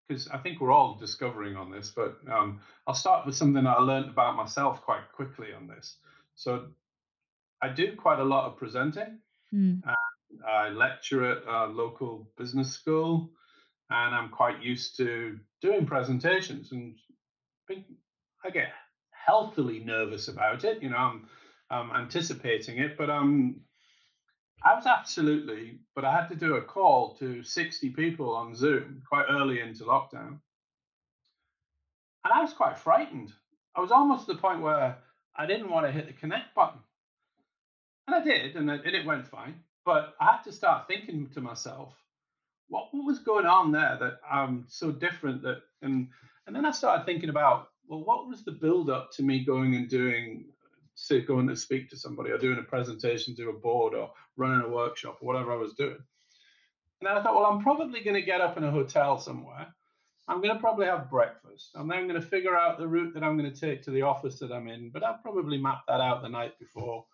because I think we're all discovering on this, but um, I'll start with something I learned about myself quite quickly on this. So I do quite a lot of presenting. Mm. I lecture at a local business school, and I'm quite used to doing presentations. And I get healthily nervous about it. You know, I'm, I'm anticipating it, but I'm I was absolutely, but I had to do a call to 60 people on Zoom quite early into lockdown. And I was quite frightened. I was almost to the point where I didn't want to hit the connect button. And I did, and it went fine. But I had to start thinking to myself, what, what was going on there that I'm so different that and and then I started thinking about, well, what was the build up to me going and doing say going to speak to somebody or doing a presentation to a board or running a workshop or whatever I was doing. And I thought, well, I'm probably going to get up in a hotel somewhere. I'm going to probably have breakfast. I'm then going to figure out the route that I'm going to take to the office that I'm in. But I'll probably map that out the night before.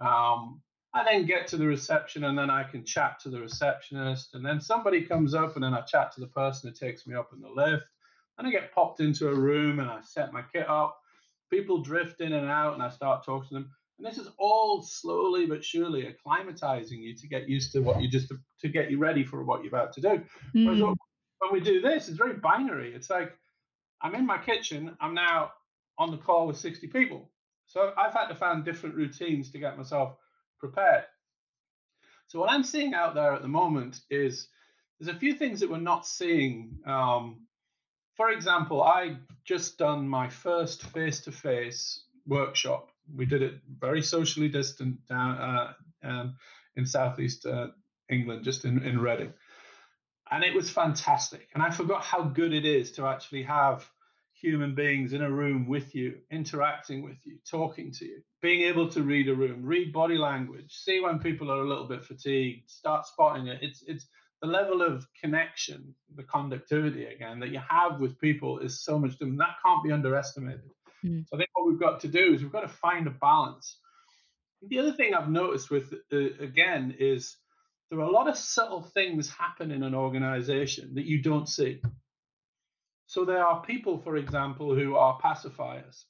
Um, I then get to the reception and then I can chat to the receptionist. And then somebody comes up and then I chat to the person who takes me up in the lift. And I get popped into a room and I set my kit up people drift in and out, and I start talking to them. And this is all slowly but surely acclimatizing you to get used to what you just to, to get you ready for what you're about to do. Mm. when we do this, it's very binary. It's like I'm in my kitchen. I'm now on the call with 60 people. So I've had to find different routines to get myself prepared. So what I'm seeing out there at the moment is there's a few things that we're not seeing um, for example, I just done my first face-to-face workshop. We did it very socially distant down uh, um, in southeast uh, England, just in, in Reading. And it was fantastic. And I forgot how good it is to actually have human beings in a room with you, interacting with you, talking to you, being able to read a room, read body language, see when people are a little bit fatigued, start spotting it. It's it's the level of connection, the conductivity again that you have with people is so much different. That can't be underestimated. Mm. So I think what we've got to do is we've got to find a balance. The other thing I've noticed with uh, again is there are a lot of subtle things happen in an organization that you don't see. So there are people, for example, who are pacifiers,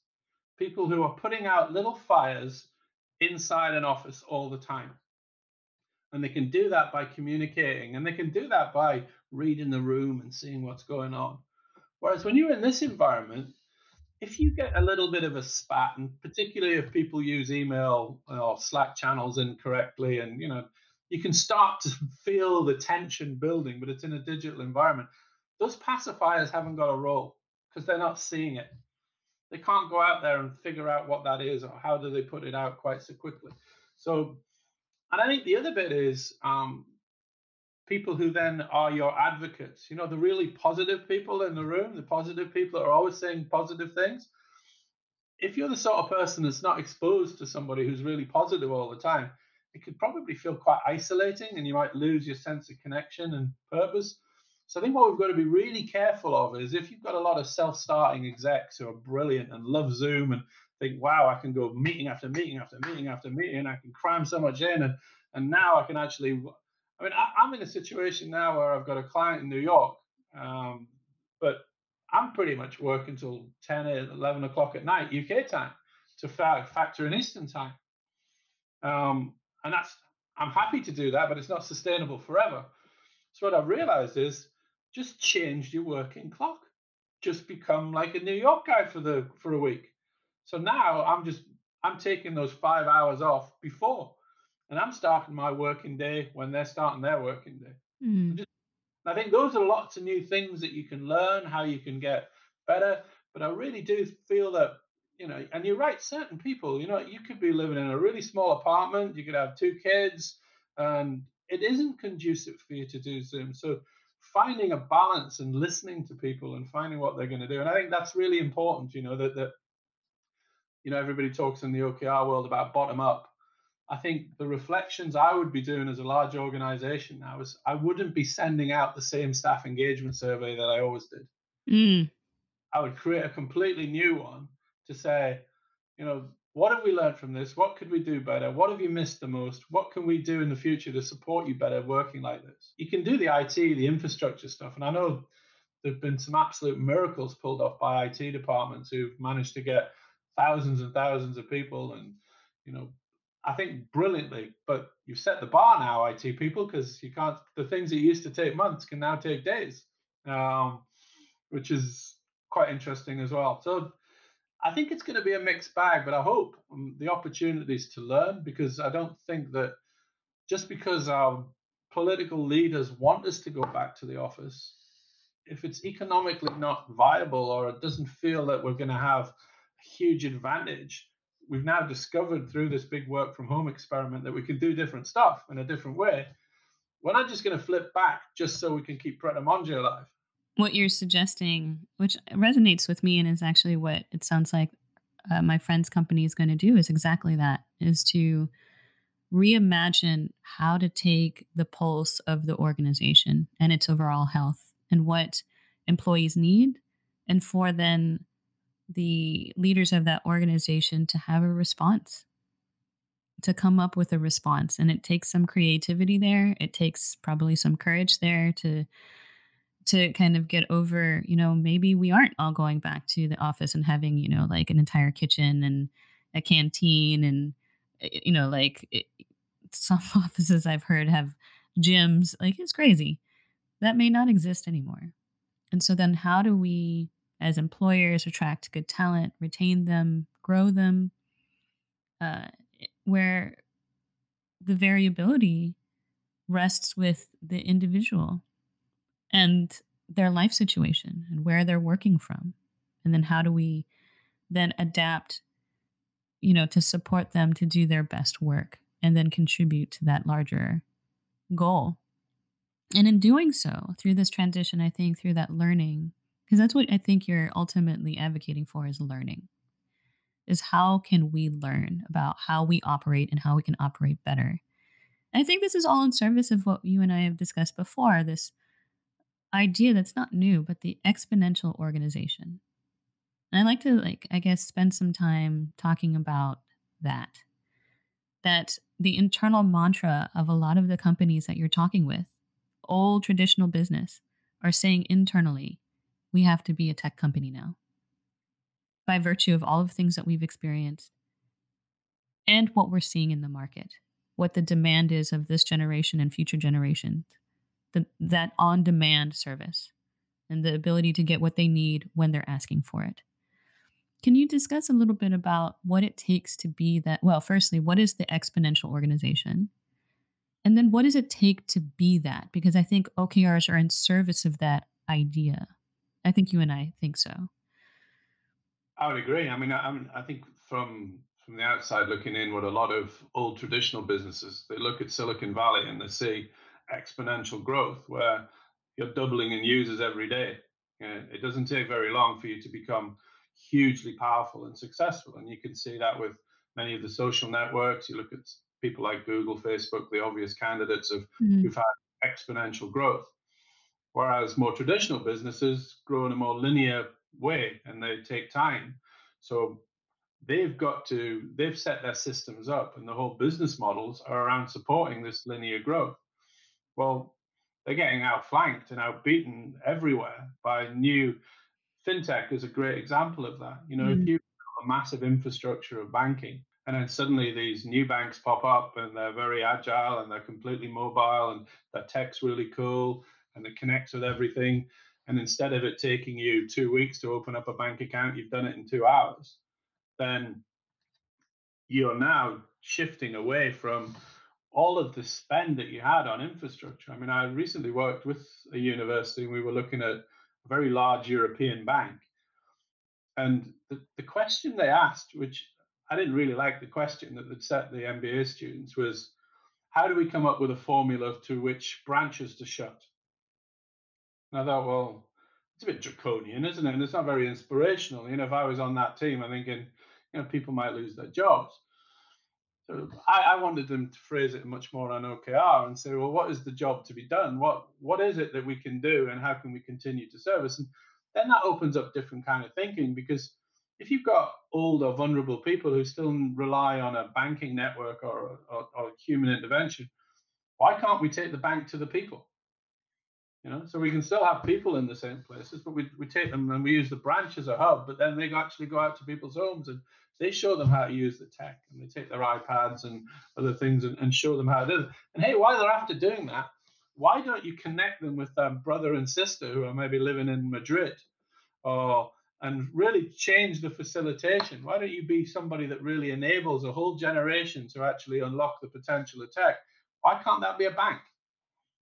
people who are putting out little fires inside an office all the time. And they can do that by communicating, and they can do that by reading the room and seeing what's going on. Whereas when you're in this environment, if you get a little bit of a spat, and particularly if people use email or Slack channels incorrectly, and you know, you can start to feel the tension building, but it's in a digital environment. Those pacifiers haven't got a role because they're not seeing it. They can't go out there and figure out what that is or how do they put it out quite so quickly. So and I think the other bit is um, people who then are your advocates. You know, the really positive people in the room, the positive people that are always saying positive things. If you're the sort of person that's not exposed to somebody who's really positive all the time, it could probably feel quite isolating and you might lose your sense of connection and purpose. So I think what we've got to be really careful of is if you've got a lot of self-starting execs who are brilliant and love Zoom and think, wow, I can go meeting after meeting after meeting after meeting. And I can cram so much in, and and now I can actually. I mean, I, am in a situation now where I've got a client in New York, um, but I'm pretty much working until 10, 11 o'clock at night UK time to factor in Eastern time. Um, and that's I'm happy to do that, but it's not sustainable forever. So what I've realized is just change your working clock. Just become like a New York guy for the for a week. So now I'm just I'm taking those five hours off before, and I'm starting my working day when they're starting their working day. Mm. Just, I think those are lots of new things that you can learn, how you can get better. But I really do feel that you know, and you're right, certain people, you know, you could be living in a really small apartment, you could have two kids, and it isn't conducive for you to do Zoom. So finding a balance and listening to people and finding what they're going to do. And I think that's really important, you know, that that you know, everybody talks in the OKR world about bottom up. I think the reflections I would be doing as a large organization now is I wouldn't be sending out the same staff engagement survey that I always did. Mm. I would create a completely new one to say, you know, what have we learned from this? What could we do better? What have you missed the most? What can we do in the future to support you better working like this? You can do the IT, the infrastructure stuff. And I know there have been some absolute miracles pulled off by IT departments who've managed to get thousands and thousands of people and, you know, I think brilliantly, but you've set the bar now, IT people, because you can't, the things that used to take months can now take days, um, which is quite interesting as well. So I think it's going to be a mixed bag, but I hope um, the opportunities to learn because I don't think that just because our political leaders want us to go back to the office, if it's economically not viable or it doesn't feel that we're going to have huge advantage, we've now discovered through this big work from home experiment that we can do different stuff in a different way. We're not just going to flip back just so we can keep Pret a Manger alive what you're suggesting, which resonates with me and is actually what it sounds like uh, my friend's company is going to do, is exactly that: is to reimagine how to take the pulse of the organization and its overall health and what employees need, and for then the leaders of that organization to have a response to come up with a response and it takes some creativity there it takes probably some courage there to to kind of get over, you know, maybe we aren't all going back to the office and having, you know, like an entire kitchen and a canteen and, eh, you know, like it, some offices I've heard have gyms. Like it's crazy. That may not exist anymore. And so then how do we, as employers, attract good talent, retain them, grow them, uh, where the variability rests with the individual and their life situation and where they're working from. And then how do we then adapt, you know, to support them to do their best work and then contribute to that larger goal. And in doing so, through this transition, I think through that learning, because that's what I think you're ultimately advocating for is learning. Is how can we learn about how we operate and how we can operate better? And I think this is all in service of what you and I have discussed before this idea that's not new, but the exponential organization. And I like to like I guess spend some time talking about that. That the internal mantra of a lot of the companies that you're talking with, old traditional business, are saying internally, we have to be a tech company now. By virtue of all of the things that we've experienced and what we're seeing in the market, what the demand is of this generation and future generations the, that on demand service and the ability to get what they need when they're asking for it. Can you discuss a little bit about what it takes to be that? Well, firstly, what is the exponential organization? And then what does it take to be that? Because I think OKRs are in service of that idea. I think you and I think so. I would agree. I mean, I, I think from from the outside looking in, what a lot of old traditional businesses they look at Silicon Valley and they see exponential growth where you're doubling in users every day. And it doesn't take very long for you to become hugely powerful and successful. And you can see that with many of the social networks. You look at people like Google, Facebook, the obvious candidates of mm-hmm. who've had exponential growth. Whereas more traditional businesses grow in a more linear way and they take time. So they've got to, they've set their systems up and the whole business models are around supporting this linear growth. Well, they're getting outflanked and outbeaten everywhere by new fintech is a great example of that. You know, mm. if you have a massive infrastructure of banking and then suddenly these new banks pop up and they're very agile and they're completely mobile and their tech's really cool and it connects with everything. And instead of it taking you two weeks to open up a bank account, you've done it in two hours, then you're now shifting away from all of the spend that you had on infrastructure. I mean, I recently worked with a university and we were looking at a very large European bank. And the, the question they asked, which I didn't really like the question that they'd set the MBA students, was how do we come up with a formula to which branches to shut? And I thought, well, it's a bit draconian, isn't it? And it's not very inspirational. You know, if I was on that team, I'm thinking, you know, people might lose their jobs. So I, I, wanted them to phrase it much more on OKR and say, well, what is the job to be done? What what is it that we can do, and how can we continue to service? And then that opens up different kind of thinking because if you've got old or vulnerable people who still rely on a banking network or, or, or human intervention, why can't we take the bank to the people? You know, so we can still have people in the same places, but we, we take them and we use the branch as a hub, but then they actually go out to people's homes and they show them how to use the tech and they take their iPads and other things and, and show them how to do it. And hey, while they're after doing that, why don't you connect them with their brother and sister who are maybe living in Madrid or and really change the facilitation? Why don't you be somebody that really enables a whole generation to actually unlock the potential of tech? Why can't that be a bank?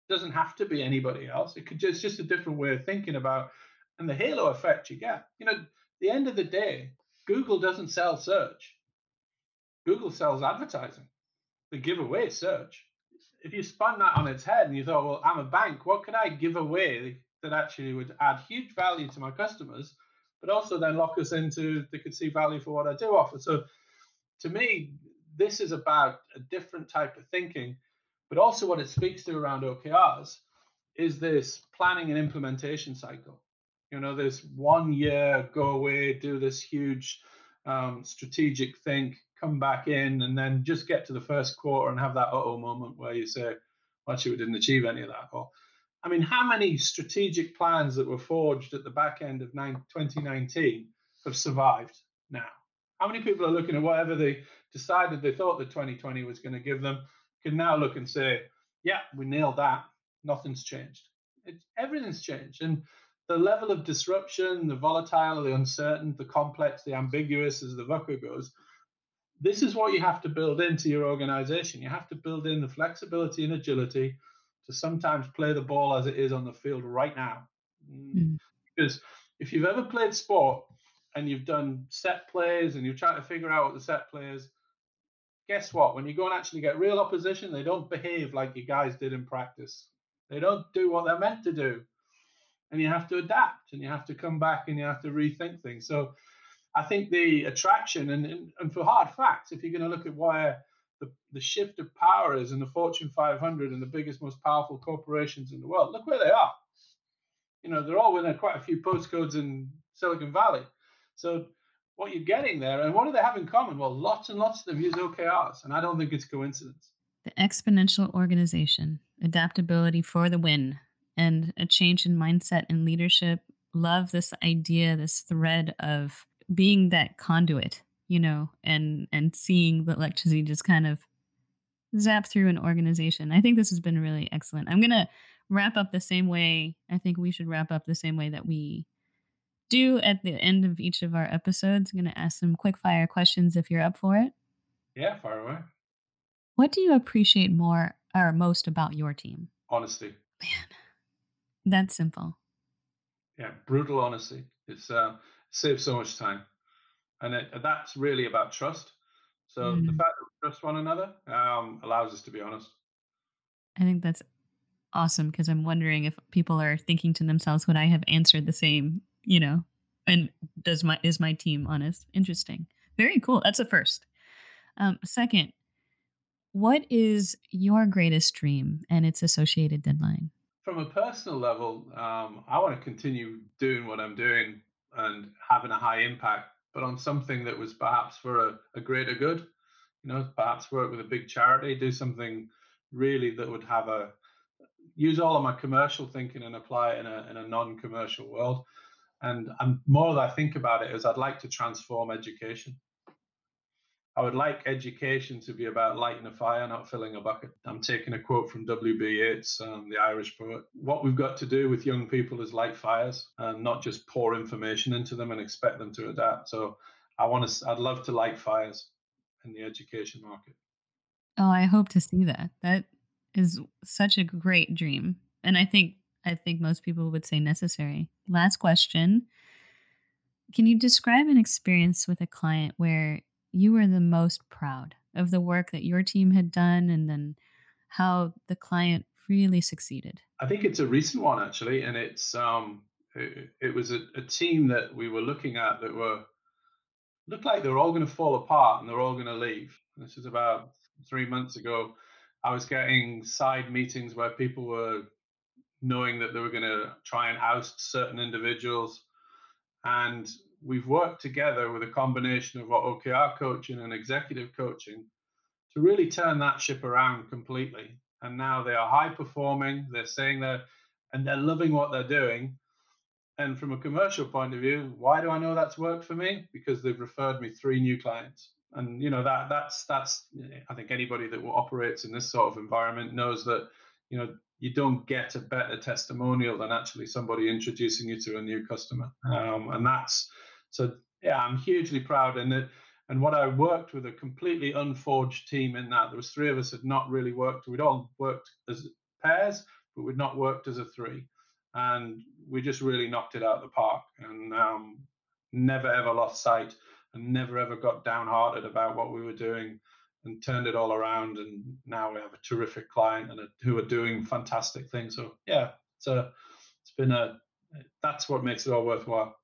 Doesn't have to be anybody else. It could just just a different way of thinking about and the halo effect you get. You know, the end of the day, Google doesn't sell search. Google sells advertising. They give away search. If you spun that on its head and you thought, well, I'm a bank, what could I give away that actually would add huge value to my customers, but also then lock us into they could see value for what I do offer. So to me, this is about a different type of thinking, but also what it speaks to around OKRs is this planning and implementation cycle. You know, this one year, go away, do this huge um, strategic think, come back in, and then just get to the first quarter and have that oh moment where you say, well, actually, we didn't achieve any of that. Or, I mean, how many strategic plans that were forged at the back end of 2019 have survived now? How many people are looking at whatever they decided they thought that 2020 was going to give them, can now look and say, yeah, we nailed that. Nothing's changed. It's, everything's changed. And the level of disruption, the volatile, the uncertain, the complex, the ambiguous, as the VUCA goes, this is what you have to build into your organization. You have to build in the flexibility and agility to sometimes play the ball as it is on the field right now. Mm. Because if you've ever played sport and you've done set plays and you're trying to figure out what the set plays, guess what? When you go and actually get real opposition, they don't behave like you guys did in practice. They don't do what they're meant to do and you have to adapt and you have to come back and you have to rethink things. So I think the attraction and, and for hard facts, if you're going to look at where the, the shift of power is in the Fortune 500 and the biggest, most powerful corporations in the world, look where they are. You know, they're all within quite a few postcodes in Silicon Valley. So what you're getting there, and what do they have in common? Well, lots and lots of them use OKRs, and I don't think it's coincidence. The exponential organization, adaptability for the win and a change in mindset and leadership. Love this idea, this thread of being that conduit, you know, and and seeing the electricity just kind of zap through an organization. I think this has been really excellent. I'm gonna wrap up the same way. I think we should wrap up the same way that we do at the end of each of our episodes. I'm gonna ask some quick fire questions if you're up for it. Yeah, fire away. What do you appreciate more or most about your team? Honesty. Man, that's simple. Yeah, brutal honesty. It's uh, saves so much time, and it, that's really about trust. So mm. the fact that we trust one another um, allows us to be honest. I think that's awesome because I'm wondering if people are thinking to themselves, would I have answered the same? You know, and does my is my team honest? Interesting. Very cool. That's a first. Um, second, what is your greatest dream and its associated deadline? from a personal level, um, I want to continue doing what I'm doing and having a high impact, but on something that was perhaps for a, a greater good. You know, perhaps work with a big charity, do something really that would have a use all of my commercial thinking and apply it in a in a non-commercial world. And I'm more that I think about it is I'd like to transform education. I would like education to be about lighting a fire, not filling a bucket. I'm taking a quote from W.B. Yeats, um, the Irish poet. What we've got to do with young people is light fires and not just pour information into them and expect them to adapt. So I want to, I'd love to light fires in the education market. Oh, I hope to see that. That is such a great dream. And I think I think most people would say necessary. Last question. Can you describe an experience with a client where you were the most proud of the work that your team had done and then how the client really succeeded? I think it's a recent one actually, and it's um, it, it was a, a, team that we were looking at that were looked like they were all going to fall apart and they're all going to leave. This is about three months ago. I was getting side meetings where people were knowing that they were going to try and oust certain individuals, and we've worked together with a combination of OKR coaching and executive coaching to really turn that ship around completely. And now they are high performing. They're saying they're and they're loving what they're doing. And from a commercial point of view, why do I know that's worked for me? Because they've referred me three new clients. And you know that that's that's I think anybody that operates in this sort of environment knows that you know you don't get a better testimonial than actually somebody introducing you to a new customer. Um, and that's so yeah, I'm hugely proud. And it, and what I worked with a completely unforged team in that there was three of us had not really worked. We'd all worked as pairs, but we'd not worked as a three. And we just really knocked it out of the park and um, never ever lost sight and never ever got downhearted about what we were doing and turned it all around. And now we have a terrific client and a, who are doing fantastic things. So yeah, it's a, it's been a, that's what makes it all worthwhile.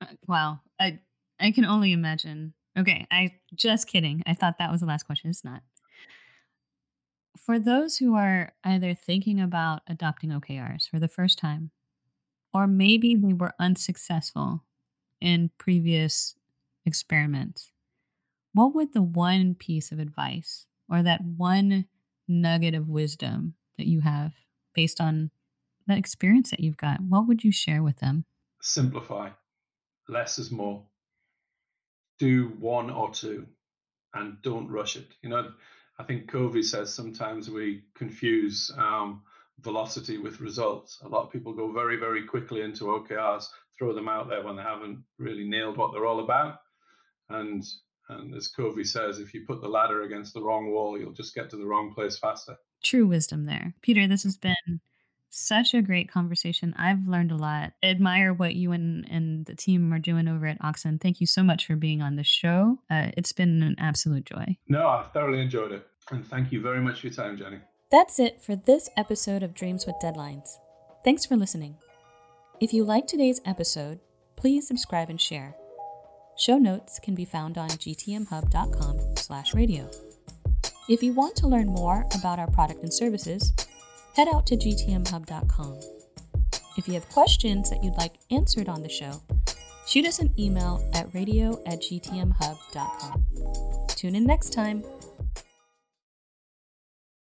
Uh, wow. I I can only imagine. Okay, I just kidding. I thought that was the last question. It's not. For those who are either thinking about adopting OKRs for the first time, or maybe they were unsuccessful in previous experiments, what would the one piece of advice or that one nugget of wisdom that you have based on that experience that you've got, what would you share with them? Simplify less is more. Do one or two and don't rush it. You know, I think Covey says sometimes we confuse um, velocity with results. A lot of people go very, very quickly into OKRs, throw them out there when they haven't really nailed what they're all about. And and as Covey says, if you put the ladder against the wrong wall, you'll just get to the wrong place faster. True wisdom there. Peter, this has been such a great conversation. I've learned a lot. Admire what you and, and the team are doing over at Oxen. Thank you so much for being on the show. Uh, it's been an absolute joy. No, I've thoroughly enjoyed it. And thank you very much for your time, Jenny. That's it for this episode of Dreams with Deadlines. Thanks for listening. If you like today's episode, please subscribe and share. Show notes can be found on gtmhub.com slash radio. If you want to learn more about our product and services, head out to gtmhub.com. If you have questions that you'd like answered on the show, shoot us an email at radio at gtmhub.com. Tune in next time.